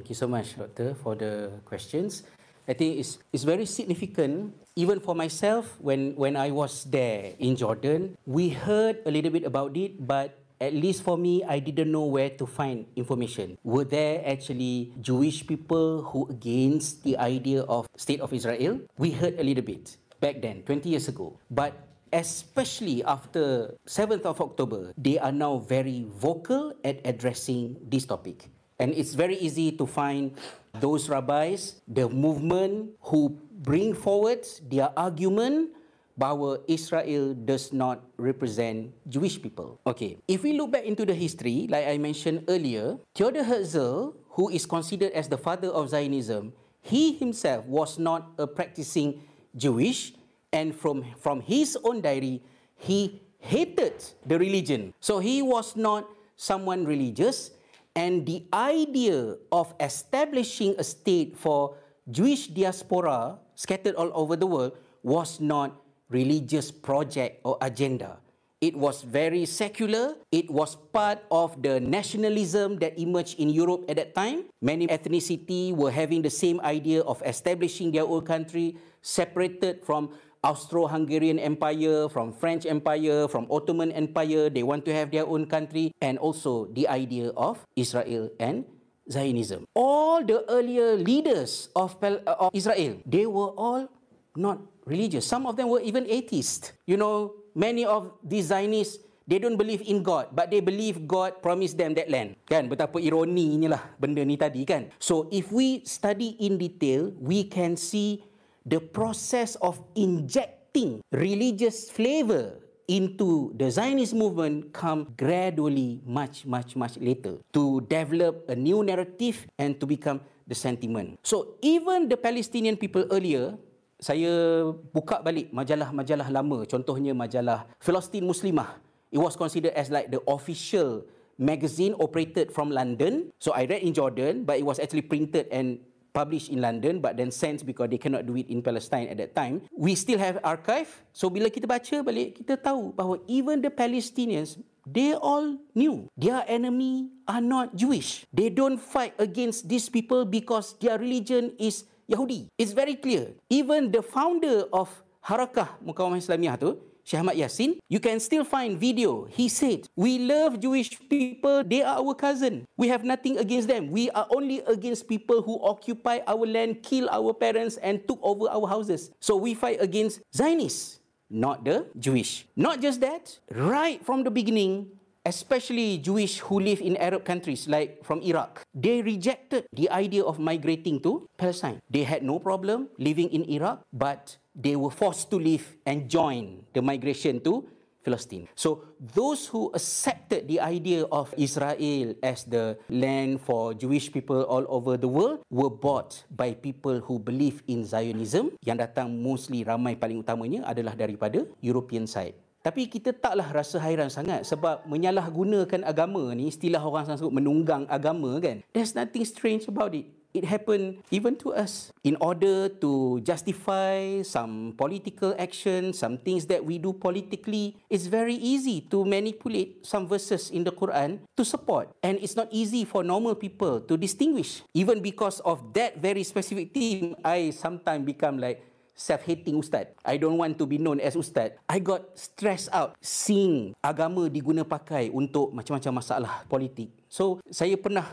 Thank you so much, Doctor, for the questions. I think it's, it's very significant, even for myself, when, when I was there in Jordan. We heard a little bit about it, but at least for me, I didn't know where to find information. Were there actually Jewish people who against the idea of state of Israel? We heard a little bit back then, 20 years ago. But especially after 7th of October, they are now very vocal at addressing this topic. And it's very easy to find those rabbis, the movement who bring forward their argument bahawa Israel does not represent Jewish people. Okay, if we look back into the history, like I mentioned earlier, Theodor Herzl, who is considered as the father of Zionism, he himself was not a practicing Jewish, and from, from his own diary, he hated the religion. So he was not someone religious, and the idea of establishing a state for Jewish diaspora scattered all over the world was not religious project or agenda. It was very secular. It was part of the nationalism that emerged in Europe at that time. Many ethnicity were having the same idea of establishing their own country, separated from Austro-Hungarian Empire, from French Empire, from Ottoman Empire. They want to have their own country and also the idea of Israel and Zionism. All the earlier leaders of, of Israel, they were all not religious. Some of them were even atheists. You know, many of these Zionists, they don't believe in God, but they believe God promised them that land. Kan? Betapa ironi inilah benda ni tadi kan. So if we study in detail, we can see the process of injecting religious flavor into the Zionist movement come gradually much, much, much later to develop a new narrative and to become the sentiment. So even the Palestinian people earlier, saya buka balik majalah-majalah lama, contohnya majalah Palestine Muslimah. It was considered as like the official magazine operated from London. So I read in Jordan, but it was actually printed and published in London but then sent because they cannot do it in Palestine at that time. We still have archive. So bila kita baca balik, kita tahu bahawa even the Palestinians, they all knew their enemy are not Jewish. They don't fight against these people because their religion is Yahudi. It's very clear. Even the founder of Harakah Mukawamah Islamiyah tu, Syekh Ahmad Yassin, you can still find video. He said, we love Jewish people. They are our cousin. We have nothing against them. We are only against people who occupy our land, kill our parents and took over our houses. So we fight against Zionists, not the Jewish. Not just that, right from the beginning, especially Jewish who live in Arab countries like from Iraq, they rejected the idea of migrating to Palestine. They had no problem living in Iraq, but they were forced to leave and join the migration to Palestine. So those who accepted the idea of Israel as the land for Jewish people all over the world were bought by people who believe in Zionism yang datang mostly ramai paling utamanya adalah daripada European side. Tapi kita taklah rasa hairan sangat sebab menyalahgunakan agama ni istilah orang sebut menunggang agama kan. There's nothing strange about it. It happened even to us. In order to justify some political action some things that we do politically it's very easy to manipulate some verses in the quran to support. And it's not easy for normal people to distinguish. Even because of that very specific theme i sometimes become like self-hating ustaz. I don't want to be known as ustaz. I got stressed out seeing agama diguna pakai untuk macam-macam masalah politik. So, saya pernah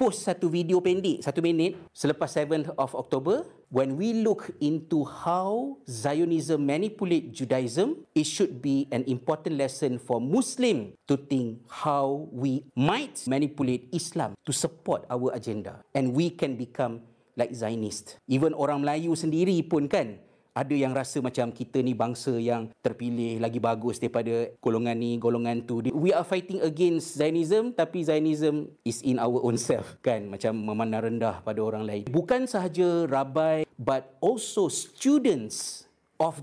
post satu video pendek satu minit selepas 7th of October when we look into how Zionism manipulate Judaism it should be an important lesson for Muslim to think how we might manipulate Islam to support our agenda and we can become like Zionist even orang Melayu sendiri pun kan ada yang rasa macam kita ni bangsa yang terpilih lagi bagus daripada golongan ni, golongan tu. We are fighting against Zionism tapi Zionism is in our own self kan macam memandang rendah pada orang lain. Bukan sahaja rabai but also students of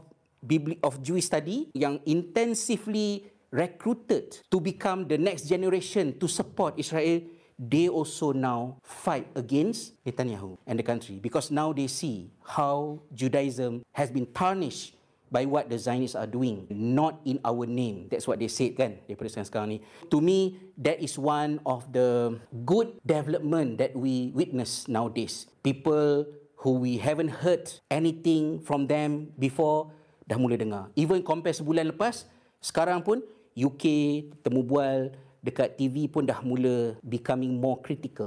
of Jewish study yang intensively recruited to become the next generation to support Israel they also now fight against Netanyahu and the country because now they see how Judaism has been tarnished by what the Zionists are doing, not in our name. That's what they said kan daripada sekarang ni. To me, that is one of the good development that we witness nowadays. People who we haven't heard anything from them before dah mula dengar. Even compare sebulan lepas, sekarang pun UK temu bual dekat TV pun dah mula becoming more critical